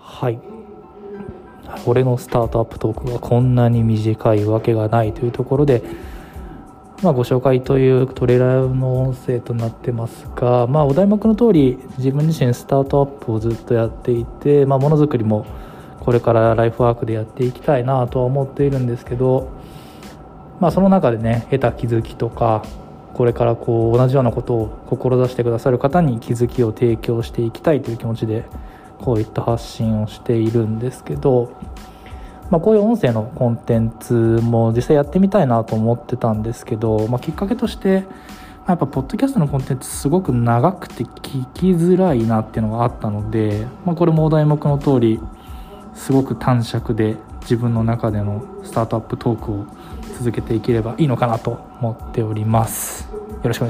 はい。俺のスタートアップトークがこんなに短いわけがないというところで、まあ、ご紹介というトレーラーの音声となってますが、まあ、お題目の通り自分自身スタートアップをずっとやっていて、ま、ものづくりもこれからライフワークでやっていきたいなとは思っているんですけど、まあ、その中でね得た気づきとかこれからこう同じようなことを志してくださる方に気づきを提供していきたいという気持ちでこういった発信をしているんですけど、まあ、こういう音声のコンテンツも実際やってみたいなと思ってたんですけど、まあ、きっかけとしてやっぱポッドキャストのコンテンツすごく長くて聞きづらいなっていうのがあったので、まあ、これもお題目の通りすごく短尺で自分の中でのスタートアップトークを続けていければいいのかなと思っております。よろしくお願いします。